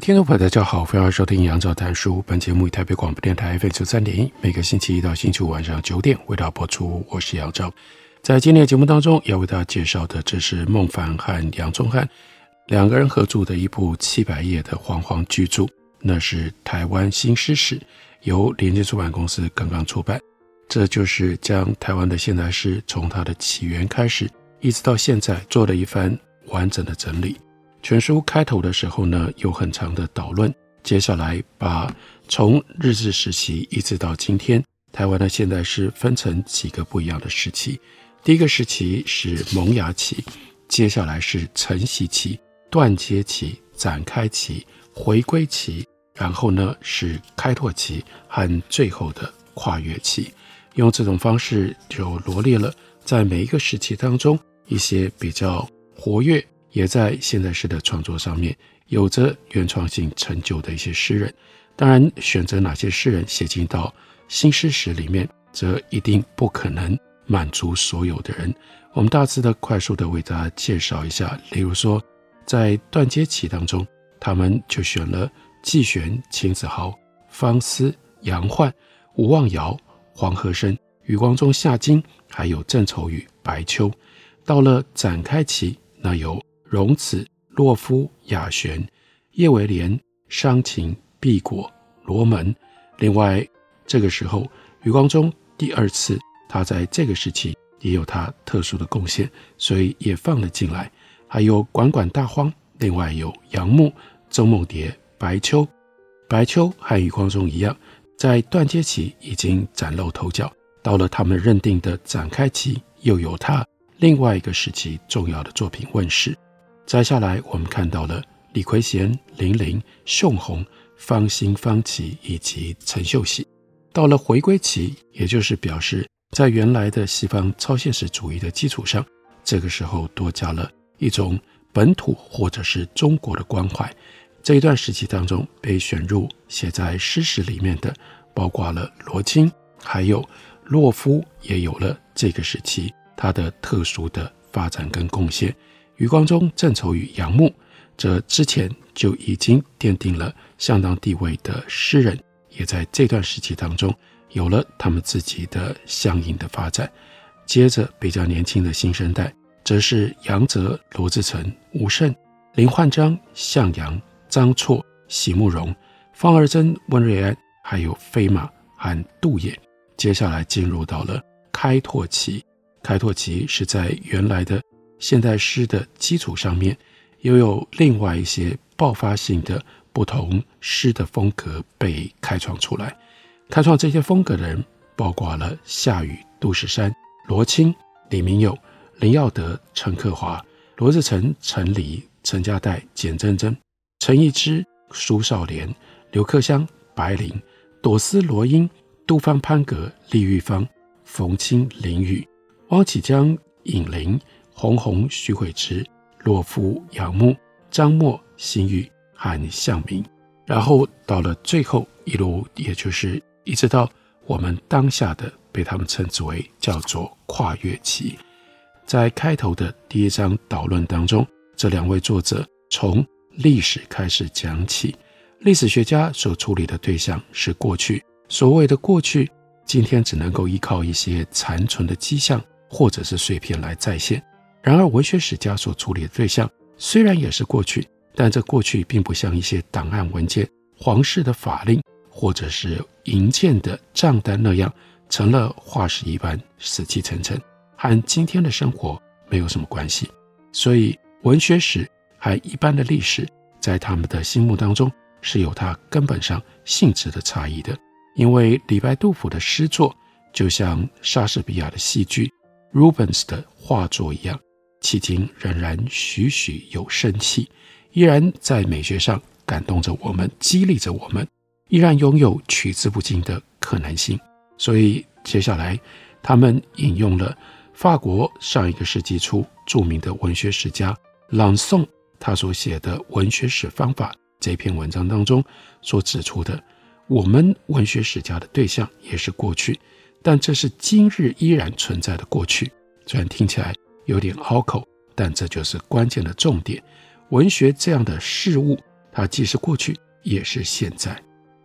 听众朋友，大家好，欢迎收听杨照谈书。本节目以台北广播电台 FM 九三点一，每个星期一到星期五晚上九点为大家播出。我是杨照，在今天的节目当中要为大家介绍的，这是孟凡和杨宗翰两个人合著的一部七百页的煌煌巨著，那是《台湾新诗史》，由联经出版公司刚刚出版。这就是将台湾的现代诗从它的起源开始，一直到现在做了一番完整的整理。全书开头的时候呢，有很长的导论。接下来把从日治时期一直到今天，台湾的现代诗分成几个不一样的时期。第一个时期是萌芽期，接下来是承袭期、断接期、展开期、回归期，然后呢是开拓期和最后的跨越期。用这种方式就罗列了在每一个时期当中一些比较活跃。也在现代诗的创作上面有着原创性成就的一些诗人，当然选择哪些诗人写进到新诗史里面，则一定不可能满足所有的人。我们大致的快速的为大家介绍一下，例如说，在断阶期当中，他们就选了季玄、秦子豪、方思、杨焕、吴望尧、黄河生、余光中、夏金，还有郑愁予、白秋。到了展开期，那有。荣子、洛夫、雅璇、叶维廉、商禽、毕果、罗门。另外，这个时候，余光中第二次，他在这个时期也有他特殊的贡献，所以也放了进来。还有管管大荒，另外有杨牧、周梦蝶、白秋。白秋和余光中一样，在断阶期已经崭露头角，到了他们认定的展开期，又有他另外一个时期重要的作品问世。摘下来，我们看到了李逵贤、林林、宋红、方兴、方琦以及陈秀喜。到了回归期，也就是表示在原来的西方超现实主义的基础上，这个时候多加了一种本土或者是中国的关怀。这一段时期当中，被选入写在诗史里面的，包括了罗青，还有洛夫，也有了这个时期他的特殊的发展跟贡献。余光中、郑愁予、杨牧，这之前就已经奠定了相当地位的诗人，也在这段时期当中有了他们自己的相应的发展。接着比较年轻的新生代，则是杨泽、罗志成、吴晟、林焕章、向阳、张绰、席慕蓉、方尔珍、温瑞安，还有飞马和杜衍。接下来进入到了开拓期，开拓期是在原来的。现代诗的基础上面，又有另外一些爆发性的不同诗的风格被开创出来。开创这些风格的人，包括了夏宇、杜十山、罗青、李明友、林耀德、陈克华、罗志成、陈黎、陈家代、简真真、陈逸之、苏少莲、刘克襄、白灵、朵思、罗英、杜芳、潘格、李玉芳、冯清、林雨、汪启江、尹玲。鸿鸿、许悔之、洛夫、杨牧、张默、辛玉和向明，然后到了最后一路，也就是一直到我们当下的，被他们称之为叫做跨越期。在开头的第一章导论当中，这两位作者从历史开始讲起。历史学家所处理的对象是过去，所谓的过去，今天只能够依靠一些残存的迹象或者是碎片来再现。然而，文学史家所处理的对象虽然也是过去，但这过去并不像一些档案文件、皇室的法令或者是营建的账单那样，成了化石一般死气沉沉，和今天的生活没有什么关系。所以，文学史和一般的历史，在他们的心目当中是有它根本上性质的差异的。因为李白、杜甫的诗作，就像莎士比亚的戏剧、Rubens 的画作一样。迄今仍然栩栩有生气，依然在美学上感动着我们，激励着我们，依然拥有取之不尽的可能性。所以接下来，他们引用了法国上一个世纪初著名的文学史家朗诵他所写的《文学史方法》这篇文章当中所指出的，我们文学史家的对象也是过去，但这是今日依然存在的过去。虽然听起来有点拗口，但这就是关键的重点。文学这样的事物，它既是过去，也是现在。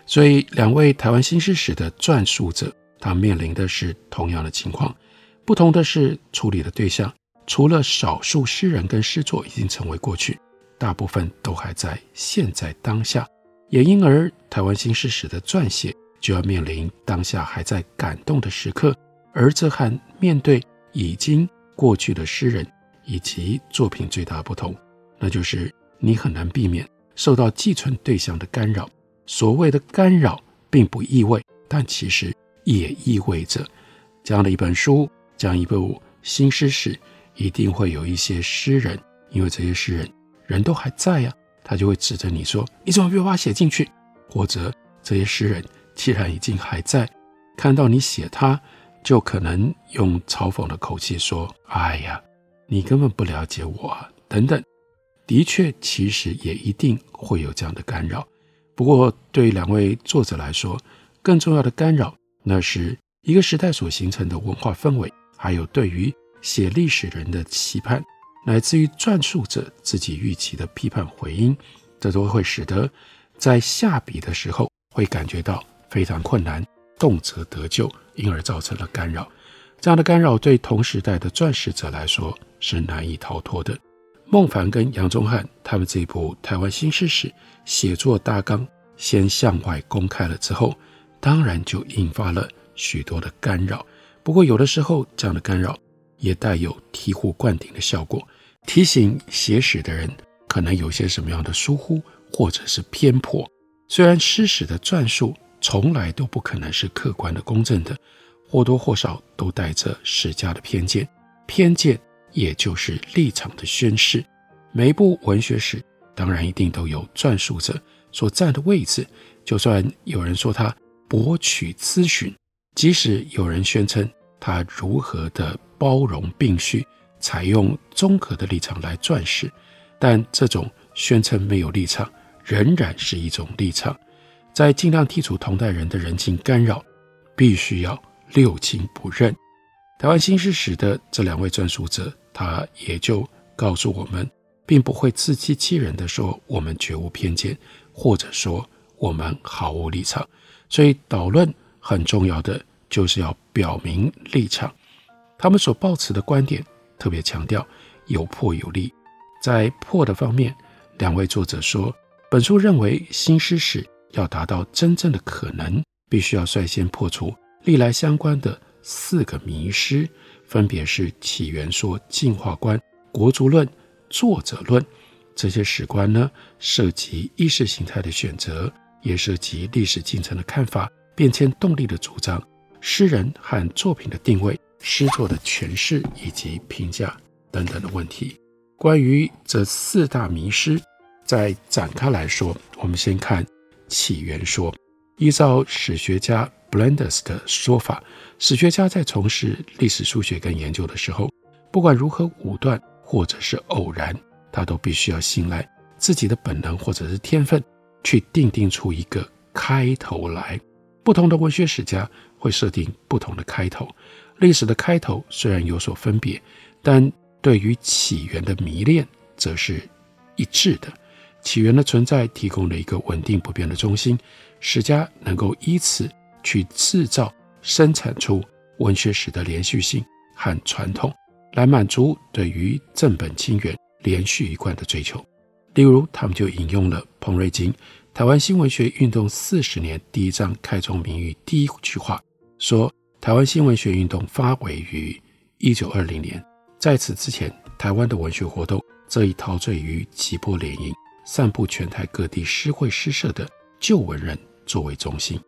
所以，两位台湾新诗史的撰述者。他面临的是同样的情况，不同的是处理的对象，除了少数诗人跟诗作已经成为过去，大部分都还在现在当下，也因而台湾新诗史的撰写就要面临当下还在感动的时刻，而这和面对已经过去的诗人以及作品最大的不同，那就是你很难避免受到寄存对象的干扰。所谓的干扰，并不意味，但其实。也意味着，这样的一本书，这样一部新诗史，一定会有一些诗人，因为这些诗人人都还在呀、啊，他就会指着你说：“你怎么没有把它写进去？”或者这些诗人既然已经还在，看到你写他，就可能用嘲讽的口气说：“哎呀，你根本不了解我啊！”等等。的确，其实也一定会有这样的干扰。不过，对两位作者来说，更重要的干扰。那是一个时代所形成的文化氛围，还有对于写历史人的期盼，乃至于撰述者自己预期的批判回音，这都会使得在下笔的时候会感觉到非常困难，动辄得救，因而造成了干扰。这样的干扰对同时代的撰史者来说是难以逃脱的。孟凡跟杨宗翰他们这部台湾新诗史写作大纲先向外公开了之后。当然就引发了许多的干扰，不过有的时候这样的干扰也带有醍醐灌顶的效果，提醒写史的人可能有些什么样的疏忽或者是偏颇。虽然诗史的撰述从来都不可能是客观的、公正的，或多或少都带着史家的偏见，偏见也就是立场的宣示。每一部文学史当然一定都有撰述者所占的位置，就算有人说他。博取咨询，即使有人宣称他如何的包容并蓄，采用综合的立场来撰史，但这种宣称没有立场，仍然是一种立场。在尽量剔除同代人的人情干扰，必须要六亲不认。台湾新诗史的这两位撰述者，他也就告诉我们，并不会自欺欺人的说我们绝无偏见，或者说我们毫无立场。所以导论很重要的就是要表明立场，他们所抱持的观点特别强调有破有立。在破的方面，两位作者说，本书认为新诗史要达到真正的可能，必须要率先破除历来相关的四个迷失，分别是起源说、进化观、国族论、作者论。这些史观呢，涉及意识形态的选择。也涉及历史进程的看法、变迁动力的主张、诗人和作品的定位、诗作的诠释以及评价等等的问题。关于这四大迷失，再展开来说，我们先看起源说。依照史学家 Blenders 的说法，史学家在从事历史书学跟研究的时候，不管如何武断或者是偶然，他都必须要信赖自己的本能或者是天分。去定定出一个开头来，不同的文学史家会设定不同的开头。历史的开头虽然有所分别，但对于起源的迷恋则是一致的。起源的存在提供了一个稳定不变的中心，史家能够依此去制造、生产出文学史的连续性和传统，来满足对于正本清源、连续一贯的追求。例如，他们就引用了彭瑞金《台湾新文学运动四十年》第一章开宗明义第一句话，说：“台湾新文学运动发为于一九二零年，在此之前，台湾的文学活动则以陶醉于击破联营、散布全台各地诗会诗社的旧文人作为中心。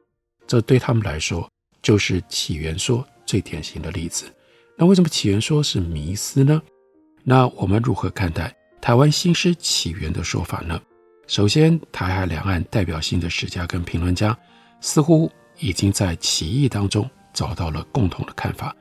这对他们来说，就是起源说最典型的例子。那为什么起源说是迷思呢？那我们如何看待台湾新诗起源的说法呢？首先，台海两岸代表性的史家跟评论家似乎已经在起义当中找到了共同的看法，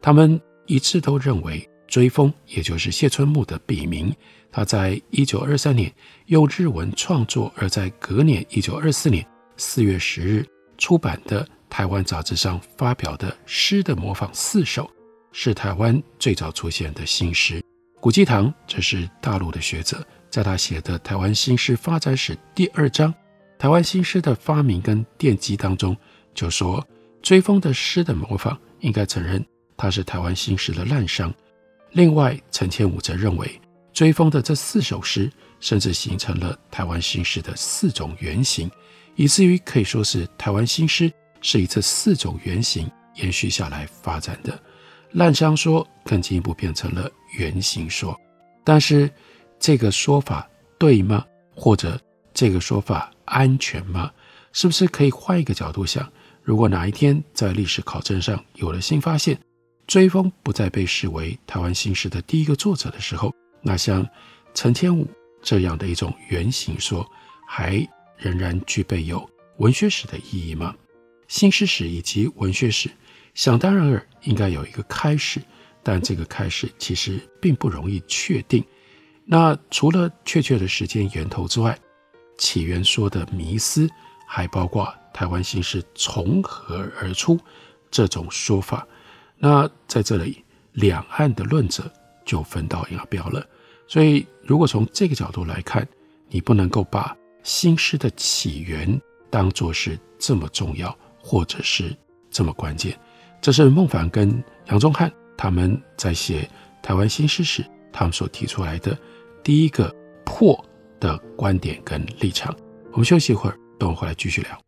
他们一致都认为追风，也就是谢春木的笔名，他在一九二三年用日文创作，而在隔年一九二四年四月十日出版的台湾杂志上发表的诗的模仿四首，是台湾最早出现的新诗。古基堂这是大陆的学者，在他写的《台湾新诗发展史》第二章《台湾新诗的发明跟奠基》当中，就说追风的诗的模仿应该承认他是台湾新诗的滥觞。另外，陈千武则认为追风的这四首诗甚至形成了台湾新诗的四种原型，以至于可以说是台湾新诗是以这四种原型延续下来发展的。滥觴说更进一步变成了原型说，但是这个说法对吗？或者这个说法安全吗？是不是可以换一个角度想？如果哪一天在历史考证上有了新发现，追风不再被视为台湾新诗的第一个作者的时候，那像陈千武这样的一种原型说，还仍然具备有文学史的意义吗？新诗史以及文学史。想当然尔，应该有一个开始，但这个开始其实并不容易确定。那除了确切的时间源头之外，起源说的迷思还包括台湾新诗从何而出这种说法。那在这里，两岸的论者就分道扬镳了。所以，如果从这个角度来看，你不能够把新诗的起源当作是这么重要，或者是这么关键。这是孟凡跟杨宗翰他们在写台湾新诗时，他们所提出来的第一个破的观点跟立场。我们休息一会儿，等我回来继续聊。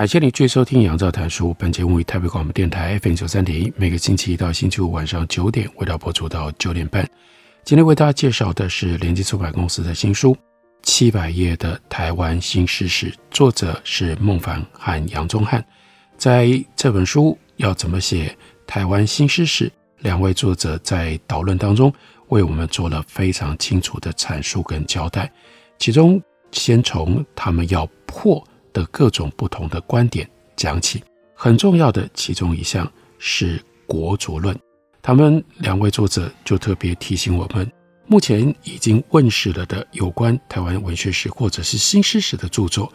感谢你继续收听《杨照谈书》。本节目于台北广播电台 FM 九三点一，每个星期一到星期五晚上九点，为大家播出到九点半。今天为大家介绍的是联经出版公司的新书《七百页的台湾新诗史》，作者是孟凡和杨宗翰。在这本书要怎么写台湾新诗史，两位作者在导论当中为我们做了非常清楚的阐述跟交代。其中，先从他们要破。的各种不同的观点讲起，很重要的其中一项是国族论。他们两位作者就特别提醒我们，目前已经问世了的有关台湾文学史或者是新诗史的著作，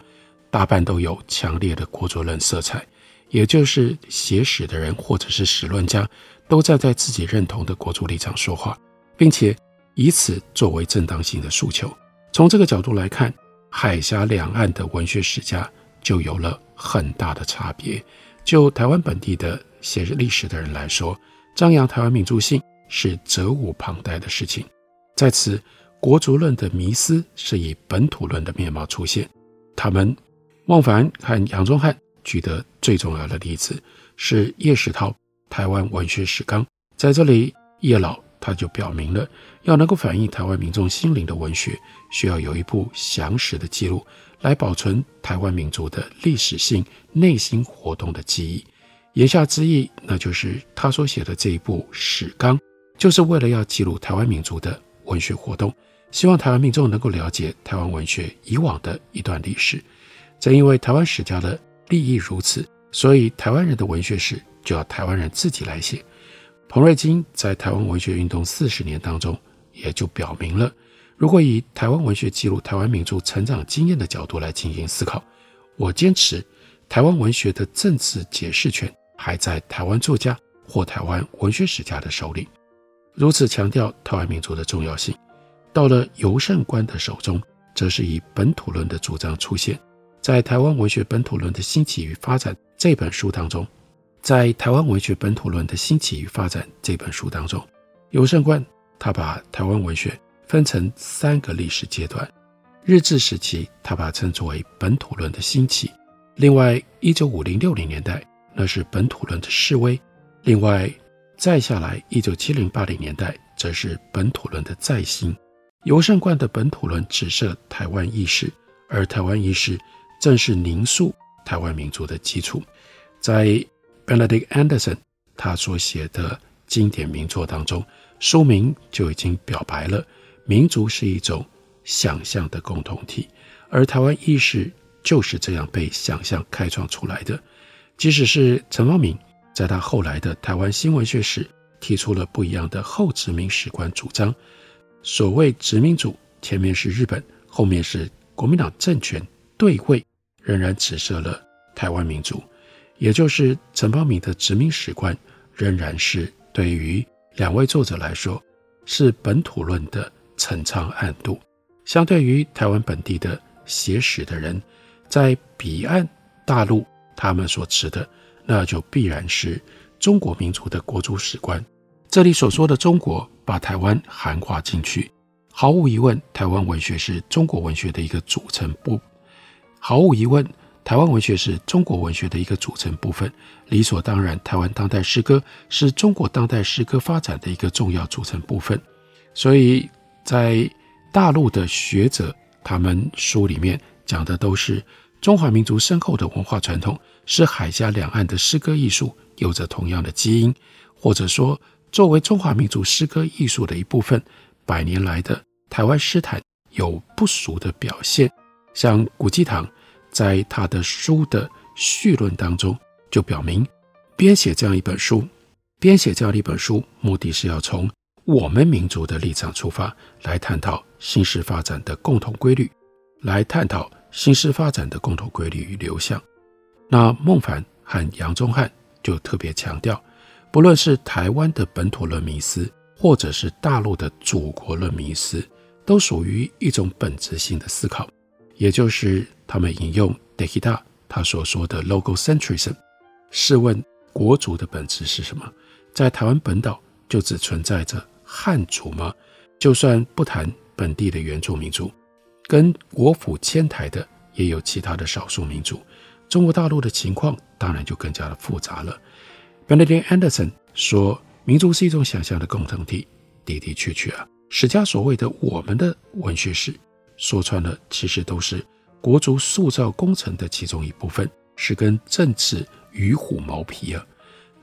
大半都有强烈的国族论色彩，也就是写史的人或者是史论家都站在自己认同的国族立场说话，并且以此作为正当性的诉求。从这个角度来看。海峡两岸的文学史家就有了很大的差别。就台湾本地的写历史的人来说，张扬台湾民族性是责无旁贷的事情。在此，国族论的迷思是以本土论的面貌出现。他们孟凡和杨宗翰举得最重要的例子是叶石涛《台湾文学史纲》。在这里，叶老他就表明了，要能够反映台湾民众心灵的文学，需要有一部详实的记录，来保存台湾民族的历史性内心活动的记忆。言下之意，那就是他所写的这一部史纲，就是为了要记录台湾民族的文学活动，希望台湾民众能够了解台湾文学以往的一段历史。正因为台湾史家的立意如此，所以台湾人的文学史就要台湾人自己来写。彭瑞金在台湾文学运动四十年当中，也就表明了，如果以台湾文学记录台湾民族成长经验的角度来进行思考，我坚持台湾文学的政治解释权。还在台湾作家或台湾文学史家的手里，如此强调台湾民族的重要性。到了尤胜官的手中，则是以本土论的主张出现。在《台湾文学本土论的兴起与发展》这本书当中，在《台湾文学本土论的兴起与发展》这本书当中，尤胜官他把台湾文学分成三个历史阶段。日治时期，他把称作为本土论的兴起。另外，一九五零六零年代。那是本土论的式微，另外再下来，一九七零八零年代则是本土论的再兴。尤胜冠的本土论指涉台湾意识，而台湾意识正是凝塑台湾民族的基础。在 Benedict Anderson 他所写的经典名作当中，书名就已经表白了，民族是一种想象的共同体，而台湾意识就是这样被想象开创出来的。即使是陈方明在他后来的《台湾新闻学史》提出了不一样的后殖民史观主张，所谓殖民主前面是日本，后面是国民党政权对位，仍然指涉了台湾民族，也就是陈方敏的殖民史观仍然是对于两位作者来说是本土论的陈仓暗度，相对于台湾本地的写史的人，在彼岸大陆。他们所持的，那就必然是中国民族的国族史观。这里所说的中国，把台湾含化进去，毫无疑问，台湾文学是中国文学的一个组成部。毫无疑问，台湾文学是中国文学的一个组成部分。理所当然，台湾当代诗歌是中国当代诗歌发展的一个重要组成部分。所以在大陆的学者，他们书里面讲的都是。中华民族深厚的文化传统，使海峡两岸的诗歌艺术有着同样的基因，或者说，作为中华民族诗歌艺术的一部分，百年来的台湾诗坛有不俗的表现。像古基堂在他的书的序论当中就表明，编写这样一本书，编写这样一本书，目的是要从我们民族的立场出发，来探讨新式发展的共同规律，来探讨。新式发展的共同规律与流向，那孟凡和杨宗翰就特别强调，不论是台湾的本土论迷思，或者是大陆的祖国论迷思，都属于一种本质性的思考，也就是他们引用德希达他所说的 logocentrism。试问国族的本质是什么？在台湾本岛就只存在着汉族吗？就算不谈本地的原住民族。跟国府迁台的也有其他的少数民族，中国大陆的情况当然就更加的复杂了。Benedict Anderson 说，民族是一种想象的共同体，的的确确啊，史家所谓的我们的文学史，说穿了其实都是国足塑造工程的其中一部分，是跟政治与虎谋皮啊。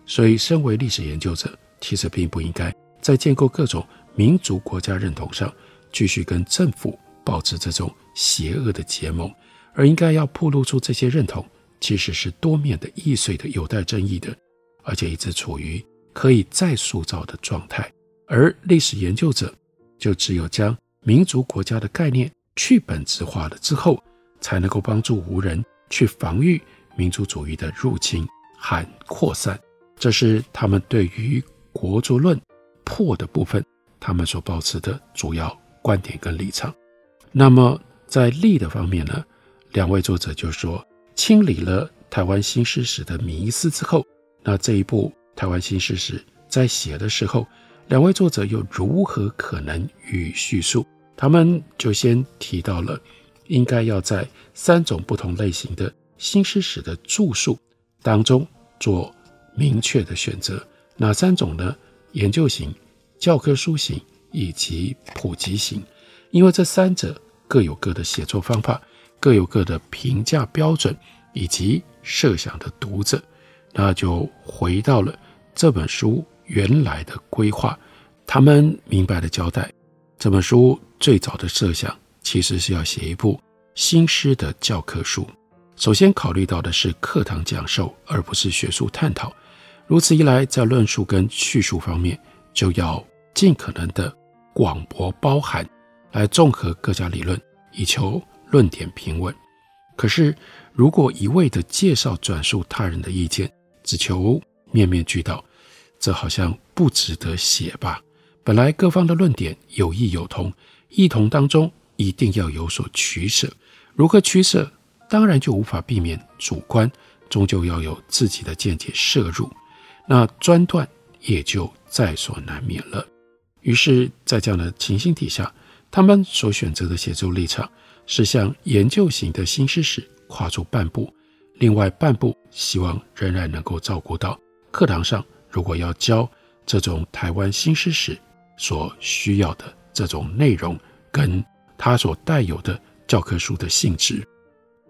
所以，身为历史研究者，其实并不应该在建构各种民族国家认同上继续跟政府。保持这种邪恶的结盟，而应该要暴露出这些认同其实是多面的、易碎的、有待争议的，而且一直处于可以再塑造的状态。而历史研究者就只有将民族国家的概念去本质化了之后，才能够帮助无人去防御民族主义的入侵和扩散。这是他们对于国族论破的部分，他们所保持的主要观点跟立场。那么在立的方面呢，两位作者就说，清理了台湾新诗史的迷思之后，那这一部台湾新诗史在写的时候，两位作者又如何可能予以叙述？他们就先提到了，应该要在三种不同类型的新诗史的著述当中做明确的选择。哪三种呢？研究型、教科书型以及普及型。因为这三者各有各的写作方法，各有各的评价标准以及设想的读者，那就回到了这本书原来的规划。他们明白的交代，这本书最早的设想其实是要写一部新诗的教科书。首先考虑到的是课堂讲授，而不是学术探讨。如此一来，在论述跟叙述方面，就要尽可能的广博包含，来综合各家理论，以求论点平稳。可是，如果一味的介绍转述他人的意见，只求面面俱到，这好像不值得写吧？本来各方的论点有异有同，异同当中一定要有所取舍。如何取舍？当然就无法避免主观，终究要有自己的见解摄入，那专断也就在所难免了。于是，在这样的情形底下，他们所选择的写作立场是向研究型的新诗史跨出半步，另外半步希望仍然能够照顾到课堂上如果要教这种台湾新诗史。所需要的这种内容，跟它所带有的教科书的性质，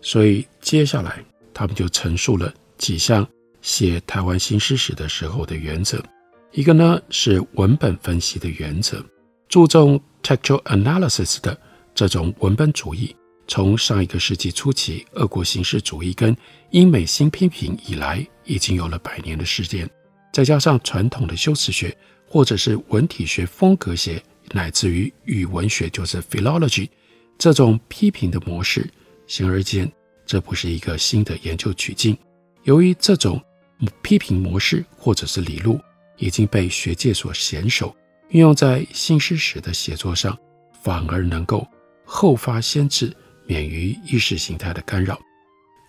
所以接下来他们就陈述了几项写台湾新诗史的时候的原则。一个呢是文本分析的原则，注重 textual analysis 的这种文本主义，从上一个世纪初期俄国形式主义跟英美新批评以来，已经有了百年的时间，再加上传统的修辞学。或者是文体学风格学，乃至于语文学，就是 philology 这种批评的模式，显而易见，这不是一个新的研究取径。由于这种批评模式或者是理路已经被学界所娴熟，运用在新诗史的写作上，反而能够后发先至，免于意识形态的干扰。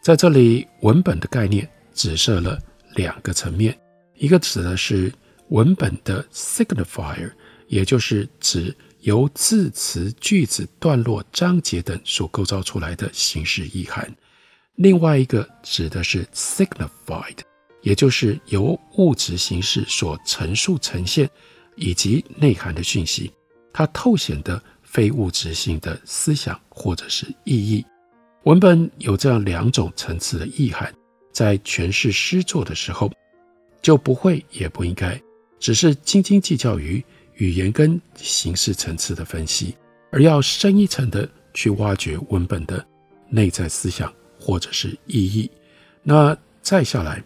在这里，文本的概念只设了两个层面，一个指的是。文本的 signifier，也就是指由字词、句子、段落、章节等所构造出来的形式意涵；另外一个指的是 signified，也就是由物质形式所陈述呈现以及内涵的讯息，它透显的非物质性的思想或者是意义。文本有这样两种层次的意涵，在诠释诗作的时候，就不会也不应该。只是斤斤计较于语言跟形式层次的分析，而要深一层的去挖掘文本的内在思想或者是意义。那再下来，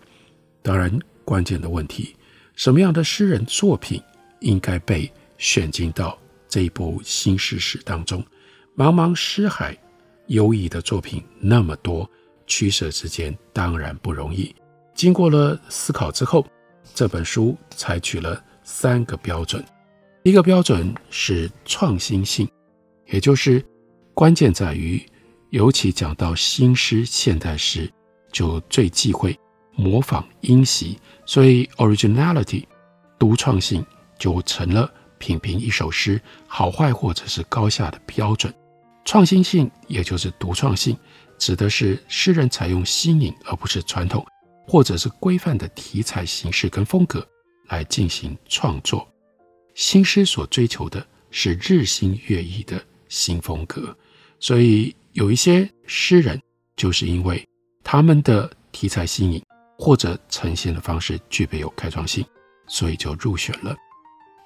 当然关键的问题，什么样的诗人作品应该被选进到这一部新诗史当中？茫茫诗海，优异的作品那么多，取舍之间当然不容易。经过了思考之后。这本书采取了三个标准，一个标准是创新性，也就是关键在于，尤其讲到新诗、现代诗，就最忌讳模仿因袭，所以 originality 独创性就成了品评一首诗好坏或者是高下的标准。创新性也就是独创性，指的是诗人采用新颖而不是传统。或者是规范的题材形式跟风格来进行创作，新诗所追求的是日新月异的新风格，所以有一些诗人就是因为他们的题材新颖或者呈现的方式具备有开创性，所以就入选了。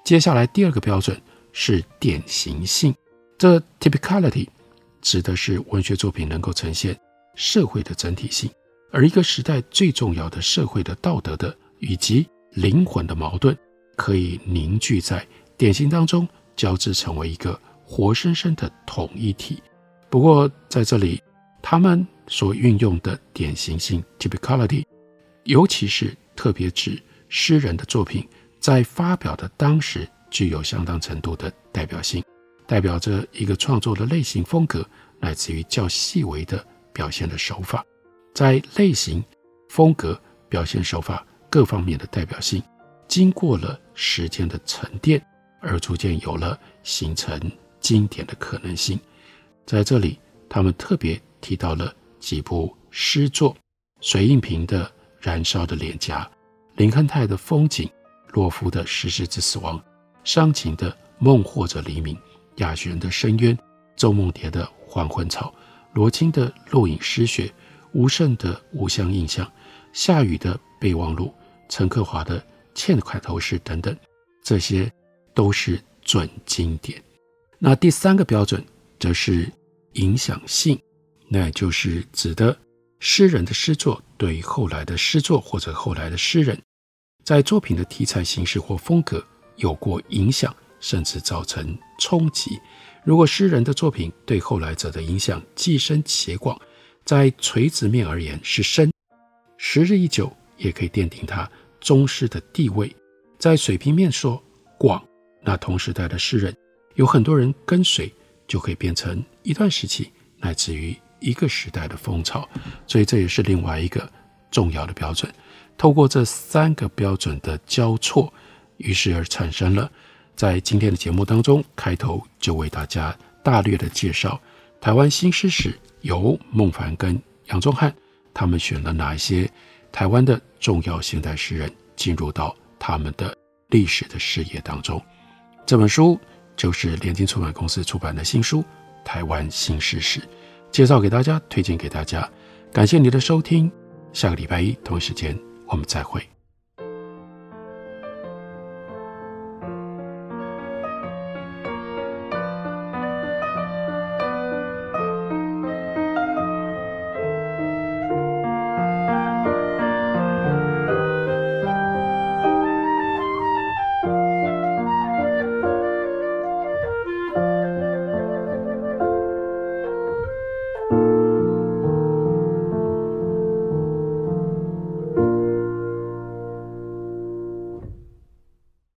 接下来第二个标准是典型性，这 typicality 指的是文学作品能够呈现社会的整体性。而一个时代最重要的社会的道德的以及灵魂的矛盾，可以凝聚在典型当中，交织成为一个活生生的统一体。不过在这里，他们所运用的典型性 （typicality），尤其是特别指诗人的作品，在发表的当时具有相当程度的代表性，代表着一个创作的类型风格，来自于较细微的表现的手法。在类型、风格、表现手法各方面的代表性，经过了时间的沉淀，而逐渐有了形成经典的可能性。在这里，他们特别提到了几部诗作：水应平的《燃烧的脸颊》，林肯泰的《风景》，洛夫的《石狮子死亡》，商禽的《梦或者黎明》，亚寻的《深渊》，周梦蝶的《还魂草》，罗青的《落影诗雪》，吴胜的《无相印象》，夏雨的《备忘录》，陈克华的《欠块头诗》等等，这些都是准经典。那第三个标准则是影响性，那就是指的诗人的诗作对后来的诗作或者后来的诗人，在作品的题材形式或风格有过影响，甚至造成冲击。如果诗人的作品对后来者的影响既深且广，在垂直面而言是深，时日一久也可以奠定他宗师的地位；在水平面说广，那同时代的诗人有很多人跟随，就可以变成一段时期乃至于一个时代的风潮。所以这也是另外一个重要的标准。透过这三个标准的交错，于是而产生了。在今天的节目当中，开头就为大家大略的介绍台湾新诗史，由孟凡跟杨宗翰他们选了哪一些台湾的重要现代诗人进入到他们的历史的视野当中。这本书就是联经出版公司出版的新书《台湾新诗史》，介绍给大家，推荐给大家。感谢你的收听，下个礼拜一同一时间我们再会。